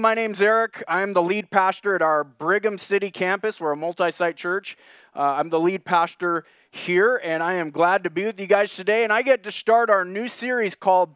My name's Eric. I'm the lead pastor at our Brigham City campus. We're a multi site church. Uh, I'm the lead pastor here, and I am glad to be with you guys today. And I get to start our new series called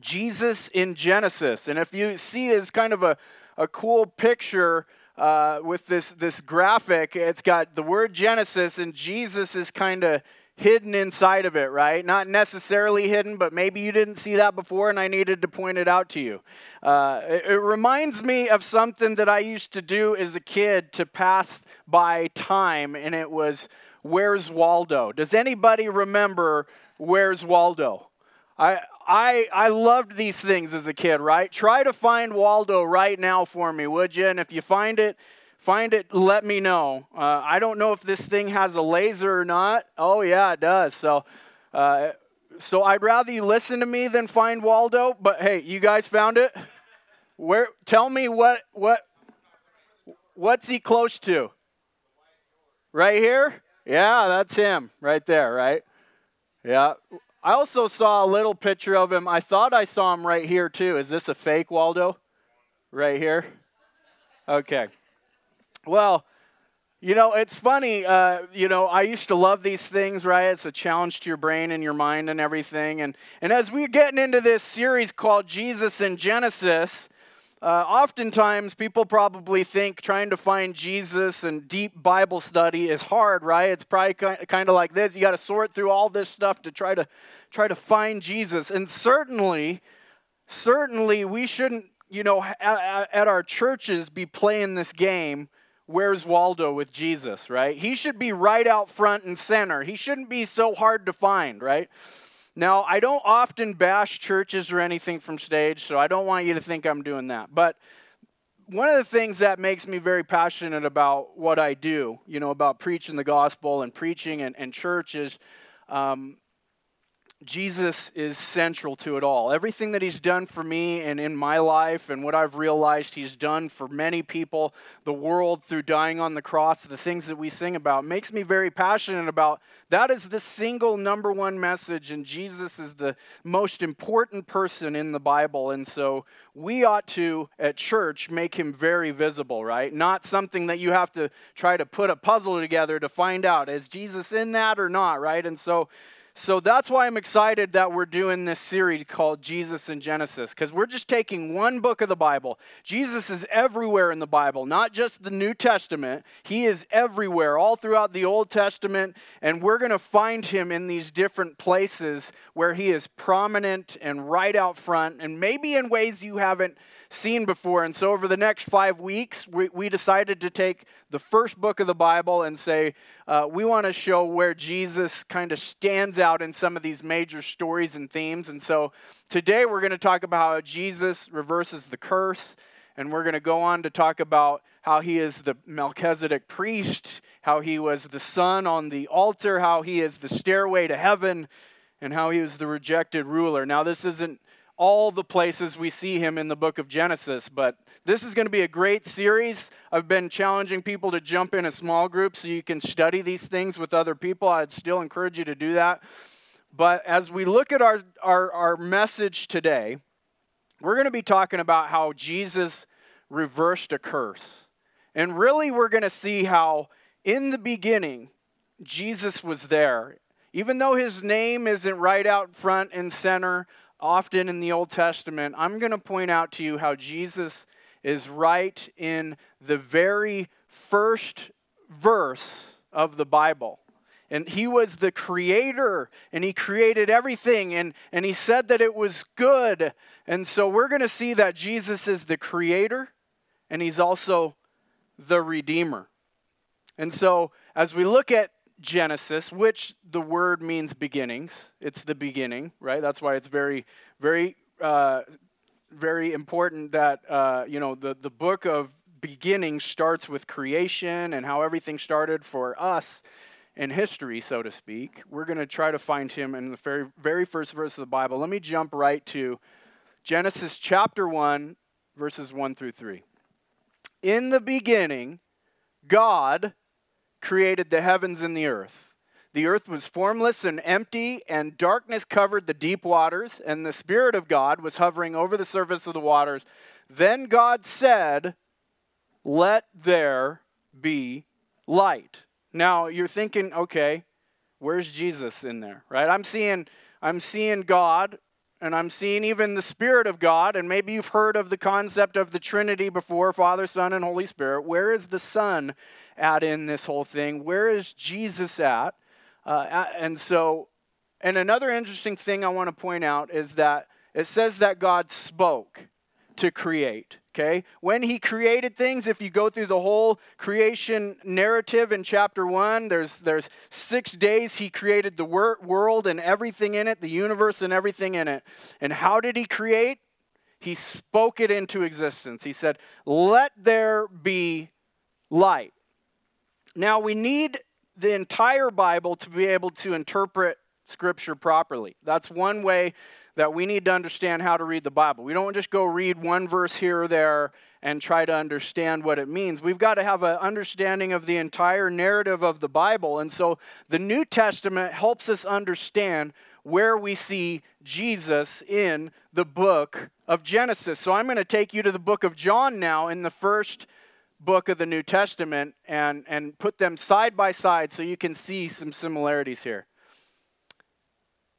Jesus in Genesis. And if you see, it's kind of a, a cool picture uh, with this, this graphic. It's got the word Genesis, and Jesus is kind of hidden inside of it, right? Not necessarily hidden, but maybe you didn't see that before and I needed to point it out to you. Uh, it, it, reminds me of something that I used to do as a kid to pass by time, and it was Where's Waldo? Does anybody remember Where's Waldo? I, I, I loved these things as a kid, right? Try to find Waldo right now for me, would you? And if you find it, find it, let me know. Uh, I don't know if this thing has a laser or not. Oh, yeah, it does. So, uh, so I'd rather you listen to me than find Waldo. But hey, you guys found it. Where? Tell me what what what's he close to? Right here. Yeah, that's him right there. Right. Yeah. I also saw a little picture of him. I thought I saw him right here too. Is this a fake Waldo? Right here. Okay. Well, you know, it's funny. Uh, you know, I used to love these things, right? It's a challenge to your brain and your mind and everything. And, and as we're getting into this series called Jesus in Genesis, uh, oftentimes people probably think trying to find Jesus and deep Bible study is hard, right? It's probably kind of like this. You got to sort through all this stuff to try to try to find Jesus. And certainly, certainly, we shouldn't, you know, at, at our churches be playing this game where's Waldo with Jesus, right? He should be right out front and center. He shouldn't be so hard to find, right? Now, I don't often bash churches or anything from stage, so I don't want you to think I'm doing that. But one of the things that makes me very passionate about what I do, you know, about preaching the gospel and preaching and, and church is um, Jesus is central to it all. Everything that he's done for me and in my life, and what I've realized he's done for many people, the world through dying on the cross, the things that we sing about, makes me very passionate about that is the single number one message, and Jesus is the most important person in the Bible. And so we ought to, at church, make him very visible, right? Not something that you have to try to put a puzzle together to find out is Jesus in that or not, right? And so so that's why I'm excited that we're doing this series called Jesus in Genesis, because we're just taking one book of the Bible. Jesus is everywhere in the Bible, not just the New Testament. He is everywhere, all throughout the Old Testament, and we're going to find him in these different places where he is prominent and right out front, and maybe in ways you haven't seen before. And so, over the next five weeks, we, we decided to take the first book of the Bible and say, uh, we want to show where Jesus kind of stands out in some of these major stories and themes. And so, today we're going to talk about how Jesus reverses the curse. And we're going to go on to talk about how he is the Melchizedek priest, how he was the son on the altar, how he is the stairway to heaven, and how he was the rejected ruler. Now, this isn't all the places we see him in the book of Genesis. But this is going to be a great series. I've been challenging people to jump in a small group so you can study these things with other people. I'd still encourage you to do that. But as we look at our, our, our message today, we're going to be talking about how Jesus reversed a curse. And really, we're going to see how in the beginning, Jesus was there. Even though his name isn't right out front and center, often in the Old Testament, I'm going to point out to you how Jesus is right in the very first verse of the Bible. And he was the creator, and he created everything, and, and he said that it was good. And so we're going to see that Jesus is the creator, and he's also the redeemer. And so as we look at Genesis, which the word means beginnings. It's the beginning, right? That's why it's very, very, uh, very important that uh, you know the the book of beginning starts with creation and how everything started for us in history, so to speak. We're going to try to find him in the very, very first verse of the Bible. Let me jump right to Genesis chapter 1, verses 1 through 3. In the beginning, God created the heavens and the earth. The earth was formless and empty, and darkness covered the deep waters, and the Spirit of God was hovering over the surface of the waters. Then God said, Let there be light. Now you're thinking, okay, where's Jesus in there? Right? I'm seeing I'm seeing God and I'm seeing even the Spirit of God, and maybe you've heard of the concept of the Trinity before Father, Son, and Holy Spirit. Where is the Son at in this whole thing? Where is Jesus at? Uh, and so, and another interesting thing I want to point out is that it says that God spoke to create. Okay? When he created things, if you go through the whole creation narrative in chapter 1, there's, there's six days he created the wor- world and everything in it, the universe and everything in it. And how did he create? He spoke it into existence. He said, Let there be light. Now, we need the entire Bible to be able to interpret Scripture properly. That's one way that we need to understand how to read the Bible. We don't just go read one verse here or there and try to understand what it means. We've got to have an understanding of the entire narrative of the Bible. And so the New Testament helps us understand where we see Jesus in the book of Genesis. So I'm going to take you to the book of John now in the first book of the New Testament and, and put them side by side so you can see some similarities here.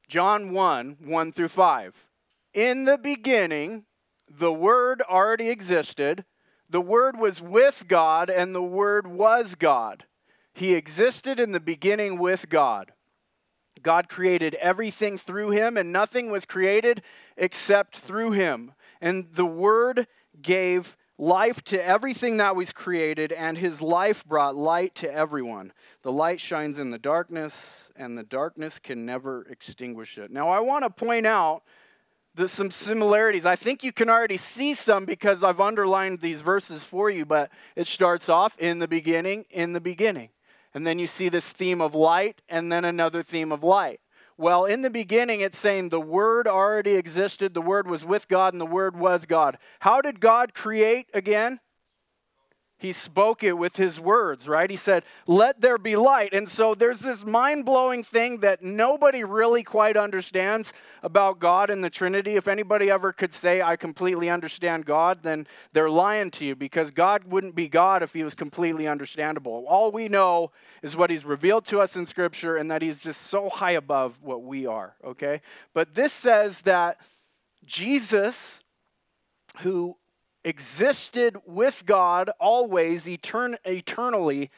John 1 1 through 5. In the beginning, the Word already existed. The Word was with God, and the Word was God. He existed in the beginning with God. God created everything through him, and nothing was created except through him. And the Word gave life to everything that was created, and his life brought light to everyone. The light shines in the darkness, and the darkness can never extinguish it. Now, I want to point out that some similarities. I think you can already see some because I've underlined these verses for you, but it starts off in the beginning, in the beginning. And then you see this theme of light, and then another theme of light. Well, in the beginning, it's saying the Word already existed, the Word was with God, and the Word was God. How did God create again? He spoke it with his words, right? He said, Let there be light. And so there's this mind blowing thing that nobody really quite understands about God and the Trinity. If anybody ever could say, I completely understand God, then they're lying to you because God wouldn't be God if he was completely understandable. All we know is what he's revealed to us in Scripture and that he's just so high above what we are, okay? But this says that Jesus, who existed with God always, etern- eternally,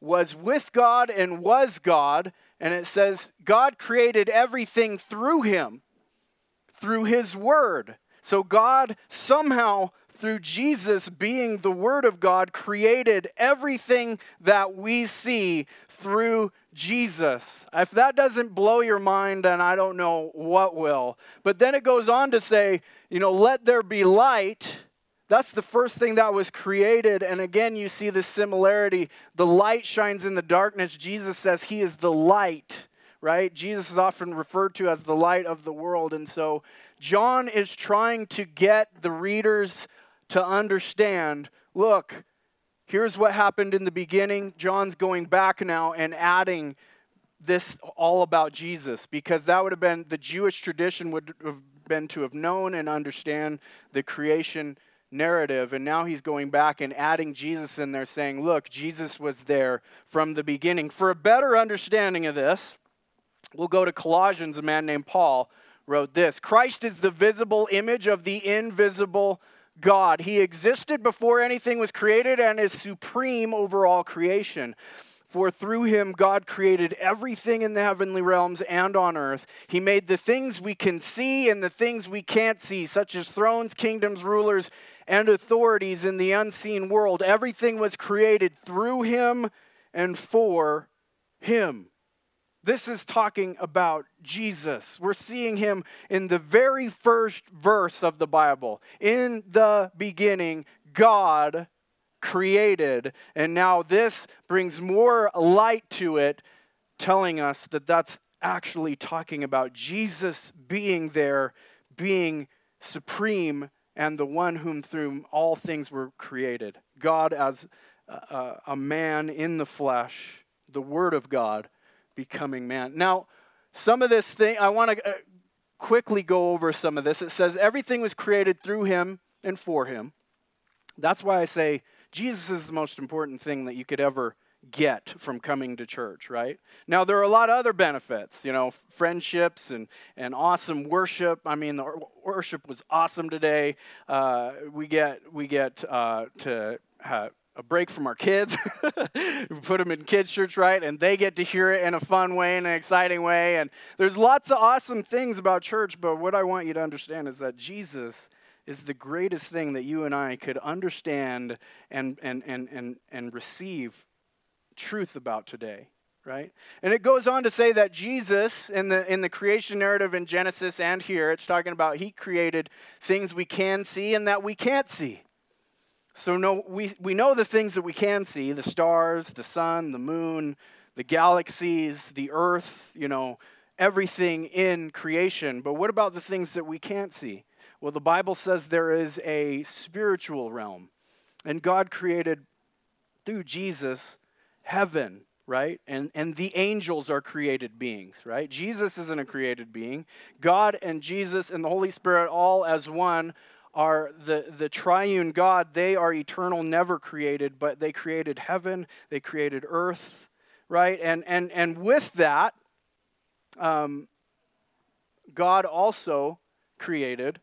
was with God and was God. And it says God created everything through him, through his word. So God somehow, through Jesus being the Word of God, created everything that we see through Jesus. If that doesn't blow your mind, then I don't know what will. But then it goes on to say, you know, let there be light. That's the first thing that was created. And again, you see this similarity. The light shines in the darkness. Jesus says he is the light, right? Jesus is often referred to as the light of the world. And so John is trying to get the readers to understand look, here's what happened in the beginning. John's going back now and adding this all about Jesus because that would have been the Jewish tradition would have been to have known and understand the creation narrative. And now he's going back and adding Jesus in there, saying, Look, Jesus was there from the beginning. For a better understanding of this, we'll go to Colossians. A man named Paul wrote this Christ is the visible image of the invisible God. He existed before anything was created and is supreme over all creation. For through him, God created everything in the heavenly realms and on earth. He made the things we can see and the things we can't see, such as thrones, kingdoms, rulers, and authorities in the unseen world. Everything was created through him and for him. This is talking about Jesus. We're seeing him in the very first verse of the Bible. In the beginning, God created. And now this brings more light to it, telling us that that's actually talking about Jesus being there, being supreme and the one whom through all things were created. God as a, a, man in the flesh, the Word of God becoming man. Now, some of this thing, I want to uh, quickly go over some of this. It says, Everything was created through him, and for him. That's why I say Jesus is the most important thing that you could ever get from coming to church, right? Now, there are a lot of other benefits, you know, friendships and, and awesome worship. I mean, the worship was awesome today. Uh, we get, we get uh, to a break from our kids. we put them in kids' church, right? And they get to hear it in a fun way, in an exciting way. And there's lots of awesome things about church, but what I want you to understand is that Jesus is the greatest thing that you and I could understand and, and, and, and, and receive truth about today right? And it goes on to say that jesus in the in the creation narrative in genesis and here it's talking about he created things we can see and that we can't see. So no we we know the things that we can see the stars the sun the moon the galaxies the earth you know everything in creation. But what about the things that we can't see? Well the bible says there is a spiritual realm. And god created through jesus heaven, right? And, and the angels are created beings, right? Jesus isn't a created being. God and Jesus and the Holy Spirit, all as one, are the, the triune God. They are eternal, never created, but they created heaven, they created earth, right? And, and, and with that, um, God also created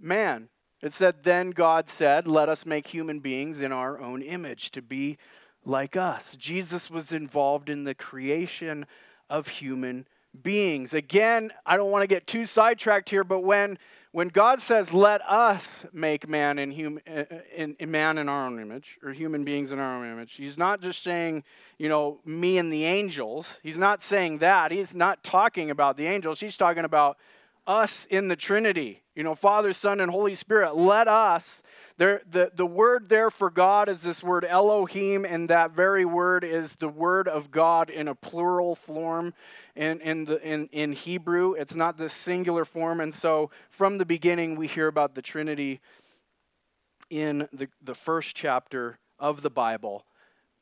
man. It said, Then God said, Let us make human beings in our own image to be like us. Jesus was involved in the creation of human beings. Again, I don't want to get too sidetracked here, but when when God says, "Let us make man in, hum, uh, uh, in, in, man in our own image, or human beings in our own image," He's not just saying, you know, me and the angels. He's not saying that. He's not talking about the angels. He's talking about us in the Trinity. You know, Father, Son, and Holy Spirit. Let us. There, the, the word there for God is this word Elohim, and that very word is the word of God in a plural form in, in, the, in, in Hebrew. It's not this singular form. And so from the beginning, we hear about the Trinity in the, the first chapter of the Bible.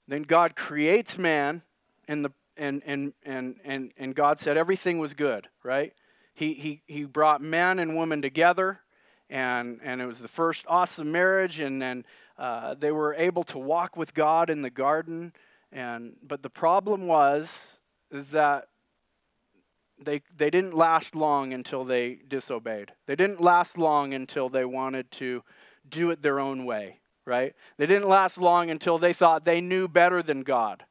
Then God creates man, and, the, and, and, and, and, and God said everything was good, right? He, he, he brought man and woman together, and, and it was the first awesome marriage, and then uh, they were able to walk with God in the garden. And, but the problem was is that they, they didn't last long until they disobeyed. They didn't last long until they wanted to do it their own way, right? They didn't last long until they thought they knew better than God.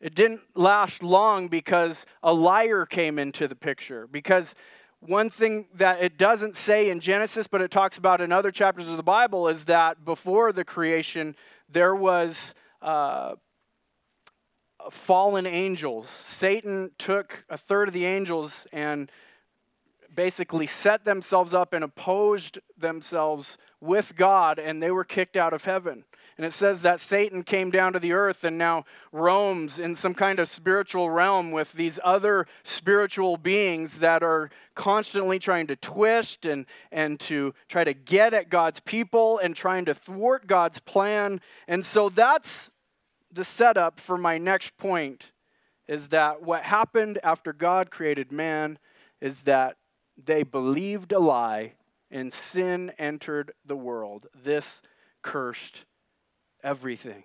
It didn't last long because a liar came into the picture. Because one thing that it doesn't say in Genesis, but it talks about in other chapters of the Bible, is that before the creation, there was uh, fallen angels. Satan took a third of the angels and basically set themselves up and opposed themselves with God, and they were kicked out of heaven. And it says that Satan came down to the earth and now roams in some kind of spiritual realm with these other spiritual beings that are constantly trying to twist and, and to try to get at God's people and trying to thwart God's plan. And so that's the setup for my next point is that what happened after God created man is that they believed a lie and sin entered the world. This cursed everything.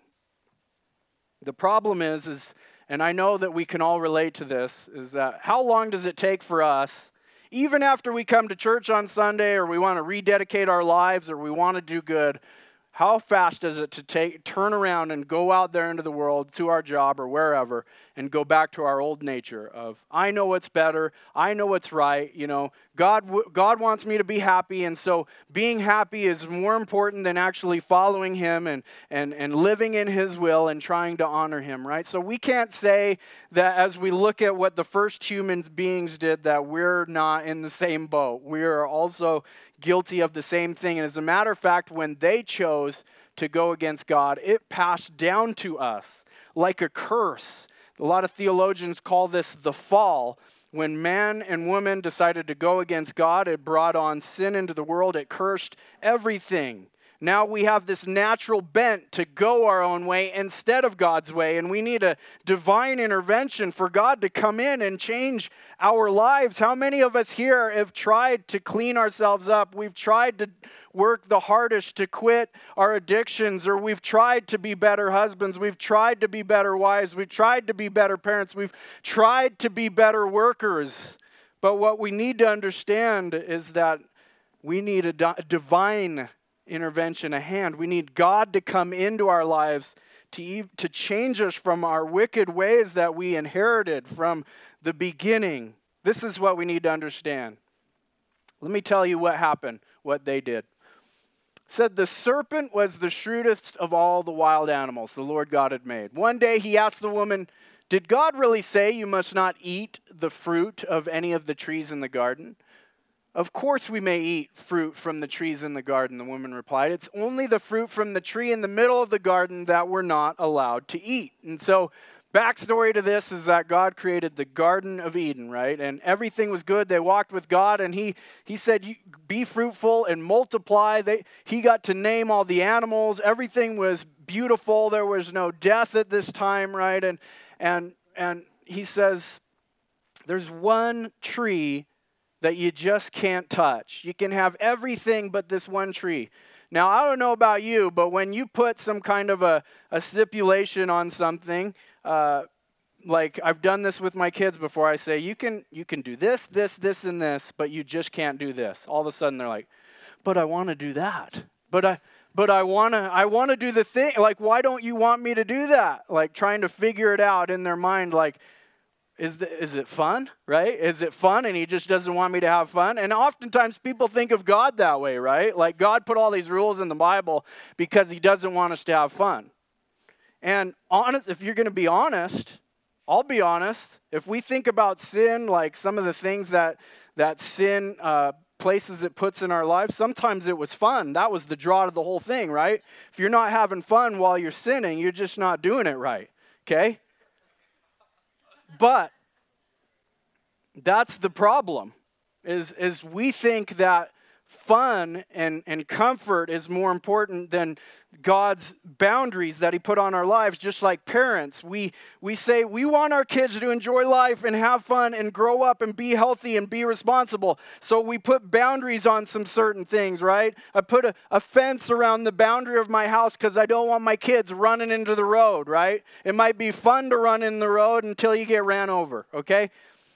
The problem is, is, and I know that we can all relate to this, is that how long does it take for us, even after we come to church on Sunday or we want to rededicate our lives or we want to do good, how fast is it to take turn around and go out there into the world to our job or wherever and go back to our old nature of i know what's better i know what's right you know god god wants me to be happy and so being happy is more important than actually following him and and and living in his will and trying to honor him right so we can't say that as we look at what the first human beings did that we're not in the same boat we are also guilty of the same thing. And as a matter of fact, when they chose to go against God, it passed down to us like a curse. A lot of theologians call this the fall. When man and woman decided to go against God, it brought on sin into the world. It cursed everything. Now we have this natural bent to go our own way instead of God's way, and we need a divine intervention for God to come in and change our lives. How many of us here have tried to clean ourselves up? We've tried to work the hardest to quit our addictions, or we've tried to be better husbands, we've tried to be better wives, we've tried to be better parents, we've tried to be better workers. But what we need to understand is that we need a divine intervention a hand. We need God to come into our lives to, to change us from our wicked ways that we inherited from the beginning. This is what we need to understand. Let me tell you what happened, what they did. It said the serpent was the shrewdest of all the wild animals the Lord God had made. One day he asked the woman, Did God really say you must not eat the fruit of any of the trees in the garden? Of course, we may eat fruit from the trees in the garden, the woman replied. It's only the fruit from the tree in the middle of the garden that we're not allowed to eat. And so, backstory to this is that God created the Garden of Eden, right? And everything was good. They walked with God, and He, he said, Be fruitful and multiply. They, he got to name all the animals. Everything was beautiful. There was no death at this time, right? And, and, and He says, There's one tree that you just can't touch. You can have everything but this one tree. Now, I don't know about you, but when you put some kind of a, a stipulation on something, uh, like I've done this with my kids before, I say, you can, you can do this, this, this, and this, but you just can't do this. All of a sudden, they're like, but I want to do that. But I, but I want to I want to do the thing like why don't you want me to do that like trying to figure it out in their mind like is, the, is it fun, right? Is it fun and he just doesn't want me to have fun? And oftentimes people think of God that way, right? Like God put all these rules in the Bible because he doesn't want us to have fun. And honest, if you're going to be honest, I'll be honest. If we think about sin, like some of the things that, that sin uh, places it puts in our lives, sometimes it was fun. That was the draw to the whole thing, right? If you're not having fun while you're sinning, you're just not doing it right, okay? But that's the problem is, is we think that fun and, and comfort is more important than God's boundaries that He put on our lives, just like parents. We, we say we want our kids to enjoy life and have fun and grow up and be healthy and be responsible. So we put boundaries on some certain things, right? I put a, a fence around the boundary of my house because I don't want my kids running into the road, right? It might be fun to run in the road until you get ran over, okay?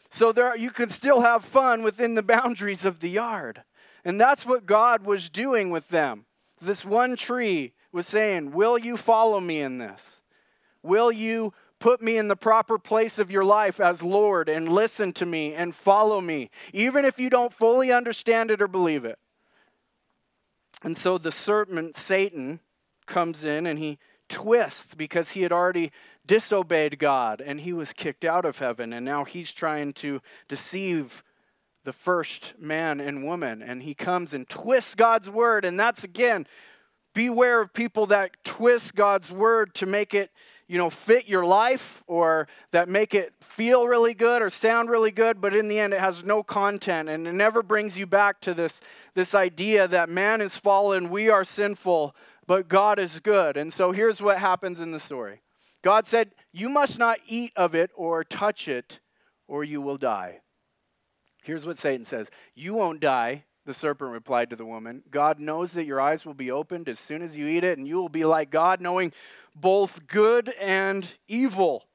So there, you can still have fun within the boundaries of the yard. And that's what God was doing with them. This one tree was saying, Will you follow me in this? Will you put me in the proper place of your life as Lord and listen to me and follow me, even if you don't fully understand it or believe it? And so the serpent, Satan, comes in and he twists because he had already disobeyed God and he was kicked out of heaven. And now he's trying to deceive the first man and woman. And he comes and twists God's word. And that's again, beware of people that twist God's word to make it, you know, fit your life or that make it feel really good or sound really good, but in the end it has no content and it never brings you back to this, this idea that man is fallen, we are sinful, but God is good. And so here's what happens in the story God said, You must not eat of it or touch it, or you will die. Here's what Satan says You won't die. The serpent replied to the woman, God knows that your eyes will be opened as soon as you eat it, and you will be like God, knowing both good and evil.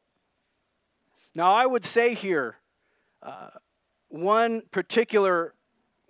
Now, I would say here, uh, one particular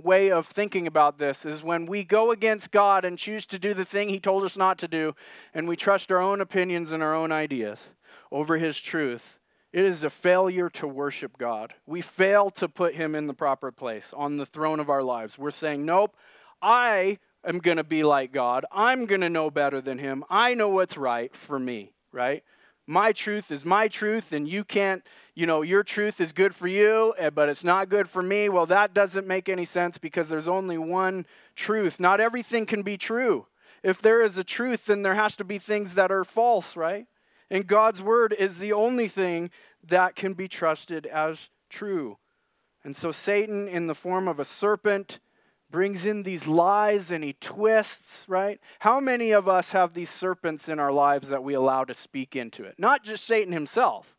way of thinking about this is when we go against God and choose to do the thing He told us not to do, and we trust our own opinions and our own ideas over His truth, it is a failure to worship God. We fail to put Him in the proper place on the throne of our lives. We're saying, Nope, I am going to be like God. I'm going to know better than Him. I know what's right for me, right? My truth is my truth, and you can't, you know, your truth is good for you, eh, but it's not good for me. Well, that doesn't make any sense because there's only one truth. Not everything can be true. If there is a truth, then there has to be things that are false, right? And God's word is the only thing that can be trusted as true. And so Satan, in the form of a serpent, brings in these lies and he twists, right? How many of us have these serpents in our lives that we allow to speak into it? Not just Satan himself,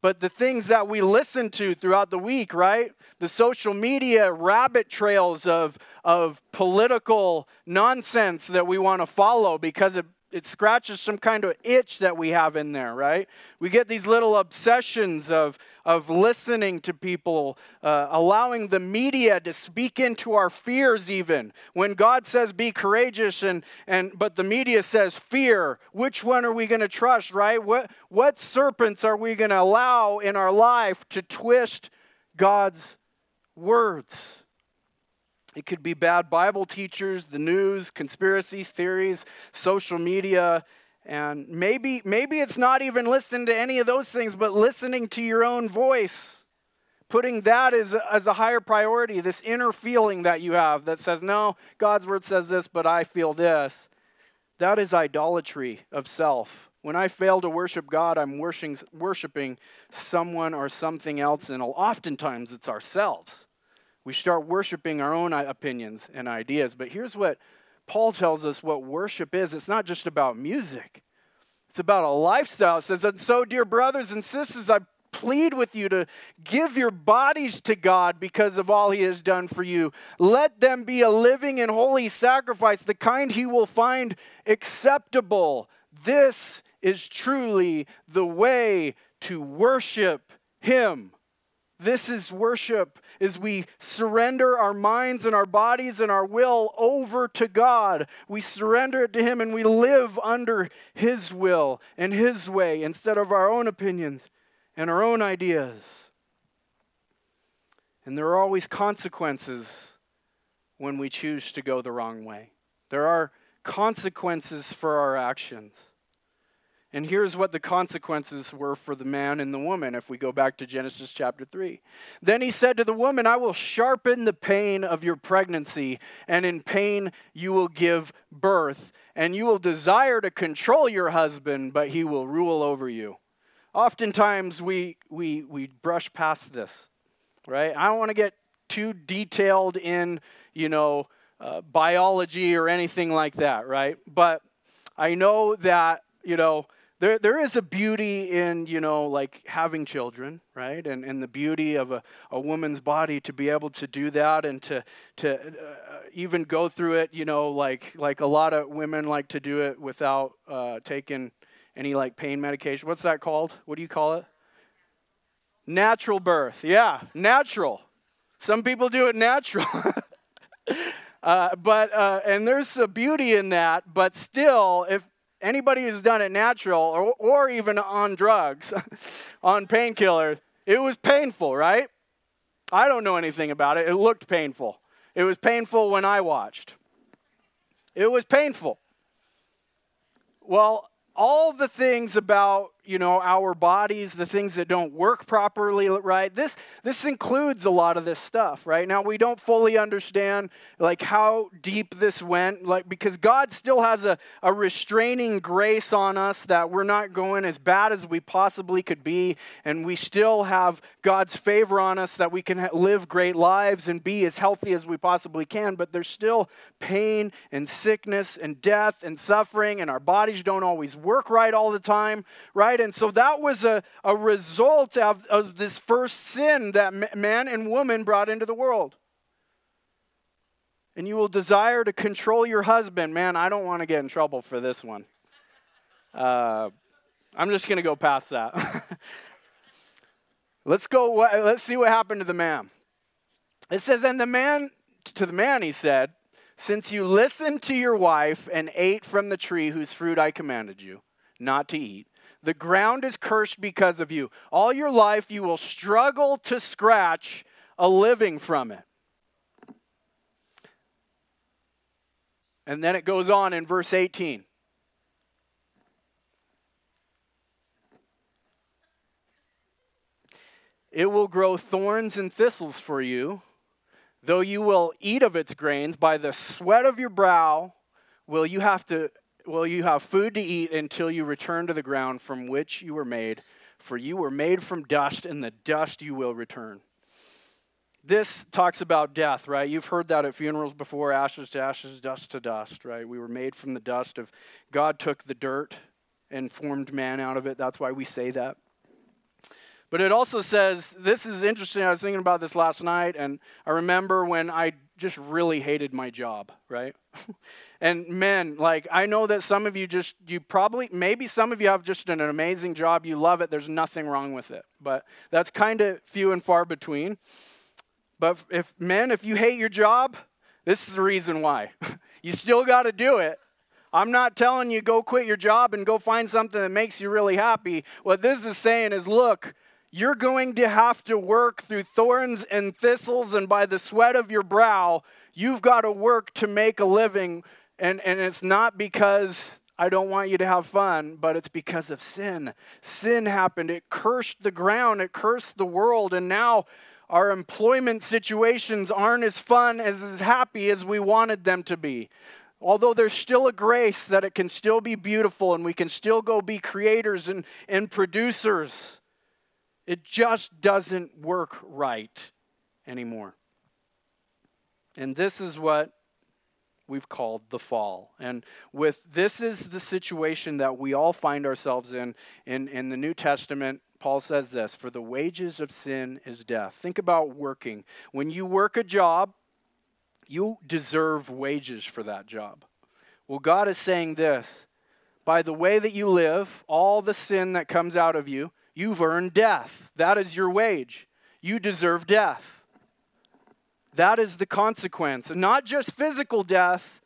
but the things that we listen to throughout the week, right? The social media rabbit trails of, of political nonsense that we want to follow because it it scratches some kind of itch that we have in there, right? We get these little obsessions of, of listening to people, uh, allowing the media to speak into our fears, even. When God says be courageous, and, and, but the media says fear, which one are we going to trust, right? What, what serpents are we going to allow in our life to twist God's words? It could be bad Bible teachers, the news, conspiracy theories, social media, and maybe maybe it's not even listening to any of those things, but listening to your own voice. Putting that as a, as a higher priority, this inner feeling that you have that says, No, God's word says this, but I feel this. That is idolatry of self. When I fail to worship God, I'm worshiping, worshiping someone or something else, and oftentimes it's ourselves. We start worshiping our own uh, opinions and ideas. But here's what Paul tells us what worship is it's not just about music, it's about a lifestyle. It says, And so, dear brothers and sisters, I plead with you to give your bodies to God because of all He has done for you. Let them be a living and holy sacrifice, the kind He will find acceptable. This is truly the way to worship Him. This is worship as we surrender our minds and our bodies and our will over to God. We surrender it to Him and we live under His will and His way instead of our own opinions and our own ideas. And there are always consequences when we choose to go the wrong way. There are consequences for our actions. And here's what the consequences were for the man and the woman if we go back to Genesis chapter 3. Then he said to the woman, I will sharpen the pain of your pregnancy, and in pain you will give birth, and you will desire to control your husband, but he will rule over you. Oftentimes we, we, we brush past this, right? I don't want to get too detailed in, you know, uh, biology or anything like that, right? But I know that, you know, there, there is a beauty in, you know, like having children, right? And, and the beauty of a, a woman's body to be able to do that and to, to uh, even go through it, you know, like, like a lot of women like to do it without uh, taking any like pain medication. What's that called? What do you call it? Natural birth. Yeah, natural. Some people do it natural. uh, but, uh, and there's a beauty in that, but still, if, anybody who's done it natural or, or even on drugs, on painkillers, it was painful, right? I don't know anything about it. It looked painful. It was painful when I watched. It was painful. Well, all the things about you know our bodies the things that don't work properly right? This this includes a lot of this stuff right? Now we don't fully understand like how deep this went like because god still has a, a restraining grace on us that we're not going as bad as we possibly could be and we still have god's favor on us that we can ha- live great lives and be as healthy as we possibly can but there's still pain and sickness and death and suffering and our bodies don't always work right all the time right right? And so that was a, a result of, of this first sin that man and woman brought into the world. And you will desire to control your husband. Man, I don't want to get in trouble for this one. Uh, I'm just going to go past that. let's go. Let's see what happened to the man. It says, and the man to the man he said, since you listened to your wife and ate from the tree whose fruit I commanded you not to eat, the ground is cursed because of you. All your life, you will struggle to scratch a living from it. And then it goes on in verse 18. It will grow thorns and thistles for you, though you will eat of its grains. By the sweat of your brow will you have to will you have food to eat until you return to the ground from which you were made, for you were made from dust, and the dust you will return. this talks about death, right? You've heard that at funerals before ashes to ashes, dust to dust, right? We were made from the dust of God took the dirt and formed man out of it. That's why we say that. But it also says, this is interesting. I was thinking about this last night, and I remember when I just really hated my job, right? and men, like, I know that some of you just, you probably, maybe some of you have just an amazing job. You love it. There's nothing wrong with it. But that's kind of few and far between. But if, men, if you hate your job, this is the reason why. you still got to do it. I'm not telling you go quit your job and go find something that makes you really happy. What this is saying is look, you're going to have to work through thorns and thistles, and by the sweat of your brow, you've got to work to make a living. And, and it's not because I don't want you to have fun, but it's because of sin. Sin happened. It cursed the ground, it cursed the world, and now our employment situations aren't as fun, as, as happy as we wanted them to be. Although there's still a grace that it can still be beautiful and we can still go be creators and, and producers. It just doesn't work right anymore. And this is what we've called the fall. And with this is the situation that we all find ourselves in in, in the New Testament. Paul says this For the wages of sin is death. Think about working. When you work a job, you deserve wages for that job. Well, God is saying this by the way that you live, all the sin that comes out of you, You've earned death. That is your wage. You deserve death. That is the consequence. not just physical death,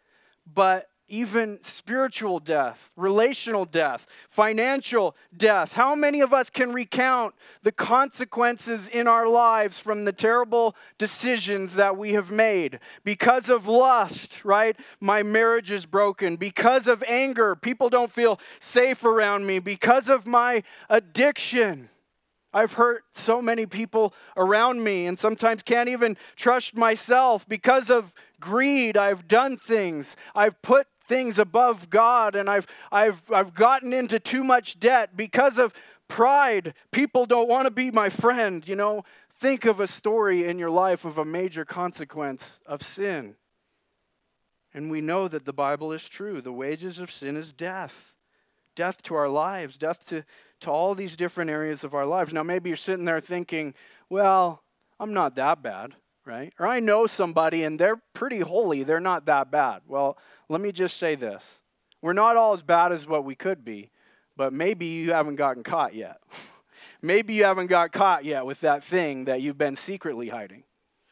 but even spiritual death, relational death, financial death. How many of us can recount the consequences in our lives from the terrible decisions that we have made? Because of lust, right? My marriage is broken. Because of anger, people don't feel safe around me. Because of my addiction, I've hurt so many people around me and sometimes can't even trust myself. Because of greed, I've done things. I've put things above God and I've, I've, I've gotten into too much debt because of pride. People don't want to be my friend, you know. Think of a story in your life of a major consequence of sin. And we know that the Bible is true. The wages of sin is death. Death to our lives, death to, to all these different areas of our lives. Now, maybe you're sitting there thinking, well, I'm not that bad, right? Or I know somebody and they're pretty holy, they're not that bad. Well, let me just say this we're not all as bad as what we could be, but maybe you haven't gotten caught yet. maybe you haven't got caught yet with that thing that you've been secretly hiding.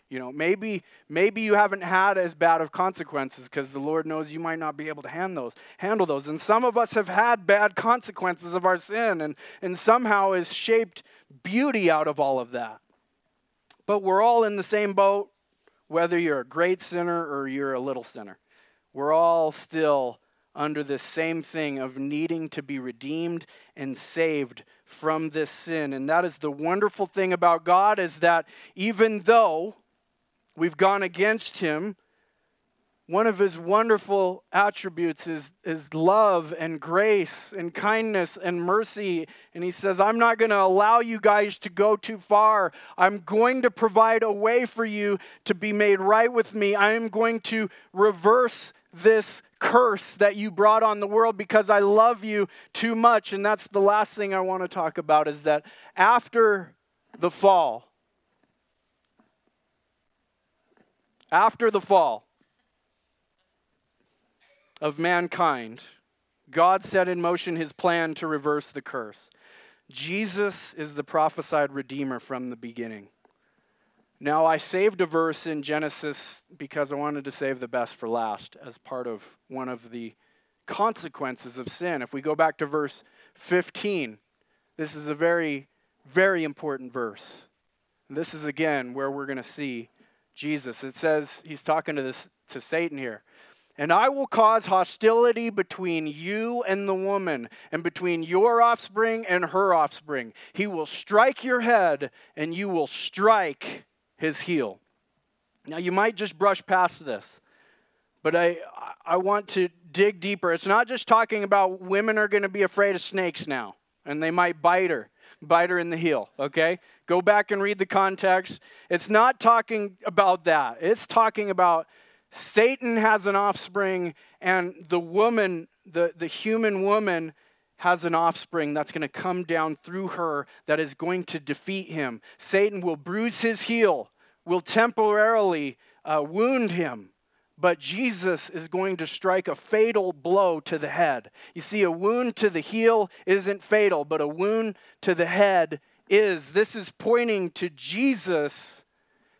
You know, maybe maybe you haven't had as bad of consequences because the Lord knows you might not be able to hand those, handle those. And some of us have had bad consequences of our sin and, and somehow has shaped beauty out of all of that. But we're all in the same boat, whether you're a great sinner or you're a little sinner. We're all still under this same thing of needing to be redeemed and saved from this sin. And that is the wonderful thing about God is that even though we've gone against him, one of his wonderful attributes is, is love and grace and kindness and mercy. And he says, I'm not going to allow you guys to go too far. I'm going to provide a way for you to be made right with me. I am going to reverse this curse that you brought on the world because I love you too much. And that's the last thing I want to talk about is that after the fall, after the fall of mankind, God set in motion his plan to reverse the curse. Jesus is the prophesied Redeemer from the beginning. Now, I saved a verse in Genesis because I wanted to save the best for last as part of one of the consequences of sin. If we go back to verse 15, this is a very, very important verse. This is again where we're going to see Jesus. It says, he's talking to, this, to Satan here. And I will cause hostility between you and the woman, and between your offspring and her offspring. He will strike your head, and you will strike his heel. Now, you might just brush past this, but I, I want to dig deeper. It's not just talking about women are going to be afraid of snakes now, and they might bite her. bite her in the heel, okay? Go back and read the context. It's not talking about that. It's talking about Satan has an offspring, and the woman, the, the human woman, has an offspring that's going to come down through her that is going to defeat him. Satan will bruise his heel, will temporarily uh, wound him, but Jesus is going to strike a fatal blow to the head. You see, a wound to the heel isn't fatal, but a wound to the head is. This is pointing to Jesus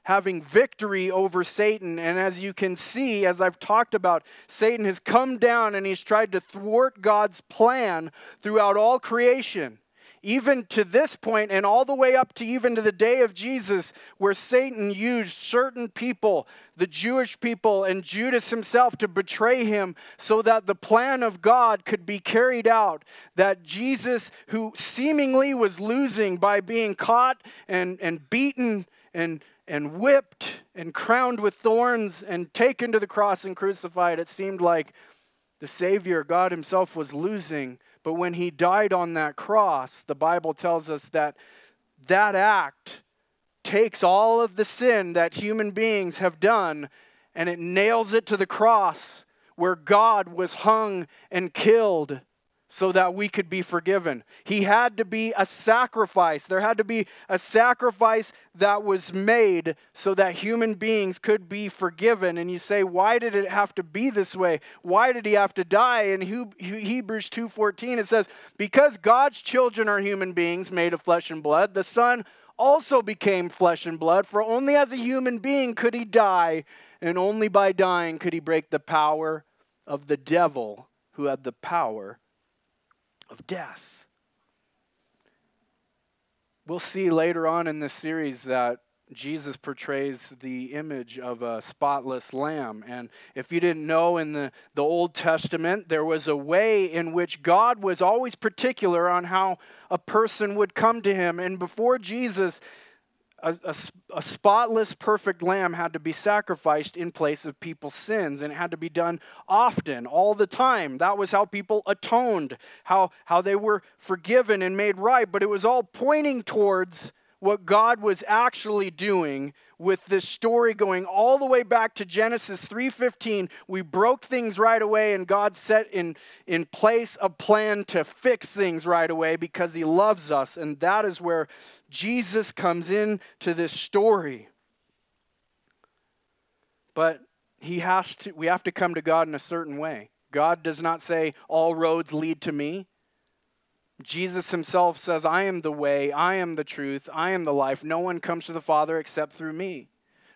having victory over Satan. And as you can see, as I've talked about, Satan has come down and he's tried to thwart God's plan throughout all creation. Even to this point, and all the way up to even to the day of Jesus, where Satan used certain people, the Jewish people, and Judas himself to betray him so that the plan of God could be carried out. That Jesus, who seemingly was losing by being caught and, and beaten and and whipped and crowned with thorns and taken to the cross and crucified. It seemed like the Savior, God Himself, was losing. But when He died on that cross, the Bible tells us that that act takes all of the sin that human beings have done and it nails it to the cross where God was hung and killed so that we could be forgiven. He had to be a sacrifice. There had to be a sacrifice that was made so that human beings could be forgiven. And you say, why did it have to be this way? Why did he have to die? In Hebrews 2:14 it says, "Because God's children are human beings made of flesh and blood, the Son also became flesh and blood, for only as a human being could he die, and only by dying could he break the power of the devil who had the power of death. We'll see later on in this series that Jesus portrays the image of a spotless lamb. And if you didn't know, in the, the Old Testament, there was a way in which God was always particular on how a person would come to him. And before Jesus, a, a, a, spotless, perfect lamb had to be sacrificed in place of people's sins, and it had to be done often, all the time. That was how people atoned, how, how they were forgiven and made right. But it was all pointing towards what God was actually doing with this story going all the way back to Genesis 3:15 we broke things right away and God set in in place a plan to fix things right away because he loves us and that is where Jesus comes in to this story. But he has to we have to come to God in a certain way. God does not say all roads lead to me Jesus himself says, I am the way, I am the truth, I am the life. No one comes to the Father except through me.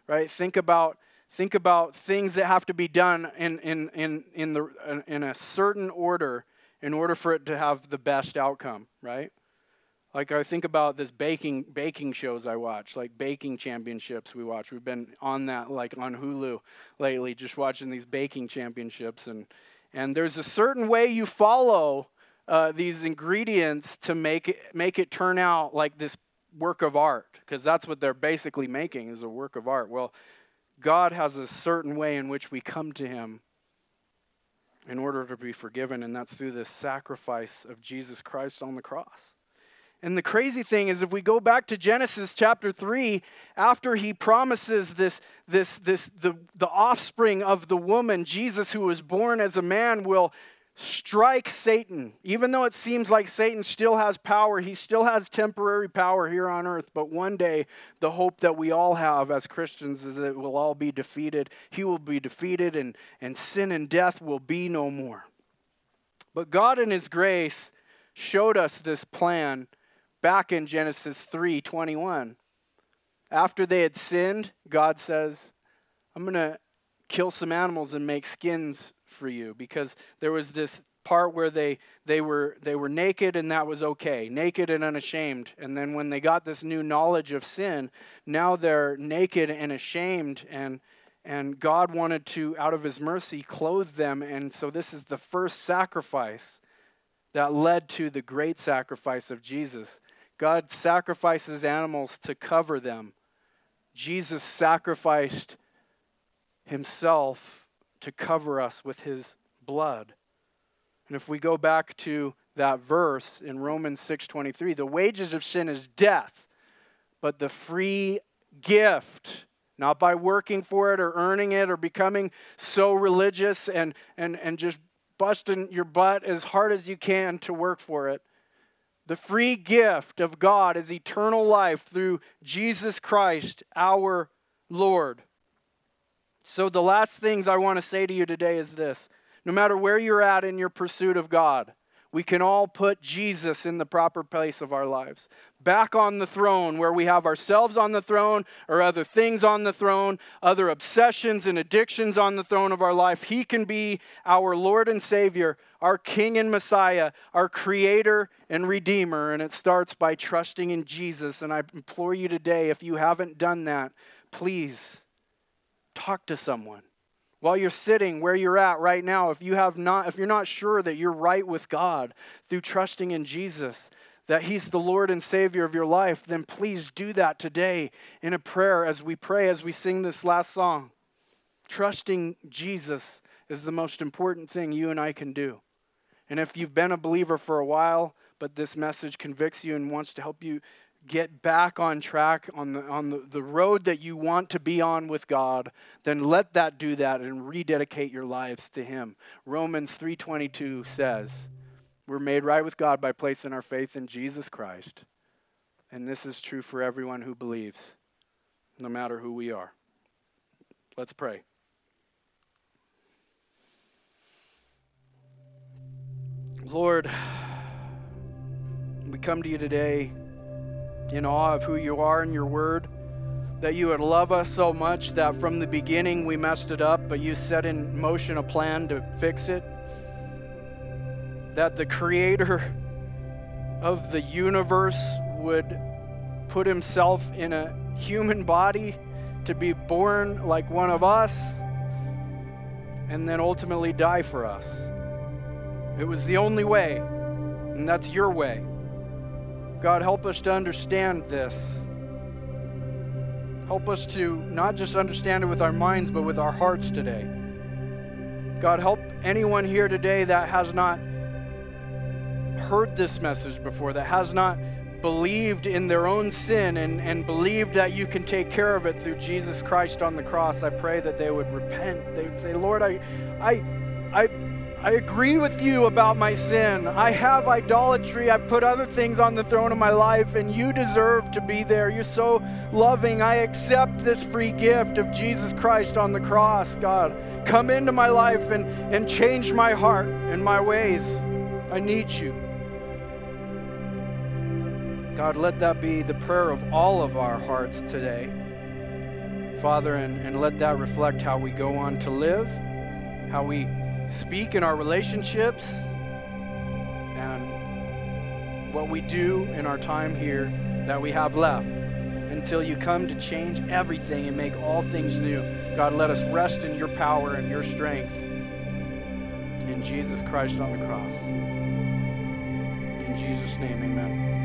Right? Think about think about things that have to be done in, in, in, in, the, in a certain order in order for it to have the best outcome, right? Like I think about this baking baking shows I watch, like baking championships we watch. We've been on that like on Hulu lately, just watching these baking championships and and there's a certain way you follow uh, these ingredients to make it, make it turn out like this work of art, because that's what they're basically making is a work of art. Well, God has a certain way in which we come to Him in order to be forgiven, and that's through the sacrifice of Jesus Christ on the cross. And the crazy thing is, if we go back to Genesis chapter 3, after he promises this, this, this, the, the offspring of the woman, Jesus, who was born as a man, will strike Satan. Even though it seems like Satan still has power, he still has temporary power here on earth. But one day, the hope that we all have as Christians is that it will all be defeated. He will be defeated, and, and sin and death will be no more. But God, in His grace, showed us this plan back in Genesis 3 21. After they had sinned, God says, I'm going to kill some animals and make skins for you because there was this part where they they were they were naked and that was okay naked and unashamed. And then when they got this new knowledge of sin now they're naked and ashamed. And and God wanted to out of his mercy clothe them. And so this is the first sacrifice that led to the great sacrifice of Jesus. God sacrifices animals to cover them. Jesus sacrificed himself to cover us with his blood. And if we go back to that verse in Romans 6:23. The wages of sin is death, but the free gift not by working for it or earning it or becoming so religious and, and, and just busting your butt as hard as you can to work for it. The free gift of God is eternal life through Jesus Christ, our Lord. So, the last things I want to say to you today is this no matter where you're at in your pursuit of God, we can all put Jesus in the proper place of our lives. Back on the throne, where we have ourselves on the throne or other things on the throne, other obsessions and addictions on the throne of our life. He can be our Lord and Savior, our King and Messiah, our Creator and Redeemer. And it starts by trusting in Jesus. And I implore you today, if you haven't done that, please talk to someone. While you're sitting where you're at right now if you have not if you're not sure that you're right with god through trusting in jesus that he's the lord and savior of your life then please do that today in a prayer as we pray as we sing this last song. Trusting jesus is the most important thing you and i can do. And if you've been a believer for a while but this message convicts you and wants to help you get back on track on the, on the, the road that you want to be on with god then let that do that and rededicate your lives to him. Romans 3.22 says we're made right with god by placing our faith in jesus christ and this is true for everyone who believes no matter who we are. Let's pray. Lord we come to you today in awe of who you are and your word. That you would love us so much that from the beginning we messed it up, but you set in motion a plan to fix it. That the creator of the universe would put himself in a human body to be born like one of us and then ultimately die for us. It was the only way, and that's your way. God, help us to understand this. Help us to not just understand it with our minds, but with our hearts today. God, help anyone here today that has not heard this message before, that has not believed in their own sin and, and believed that you can take care of it through Jesus Christ on the cross. I pray that they would repent. They would say, Lord, I, I, I agree with you about my sin. I have idolatry. I've put other things on the throne of my life, and you deserve to be there. You're so loving. I accept this free gift of Jesus Christ on the cross, God. Come into my life and, and change my heart and my ways. I need you. God, let that be the prayer of all of our hearts today. Father, and, and let that reflect how we go on to live, how we speak in our relationships and what we do in our time here that we have left until you come to change everything and make all things new. God, let us rest in your power and your strength in Jesus Christ on the cross. In Jesus' name, amen.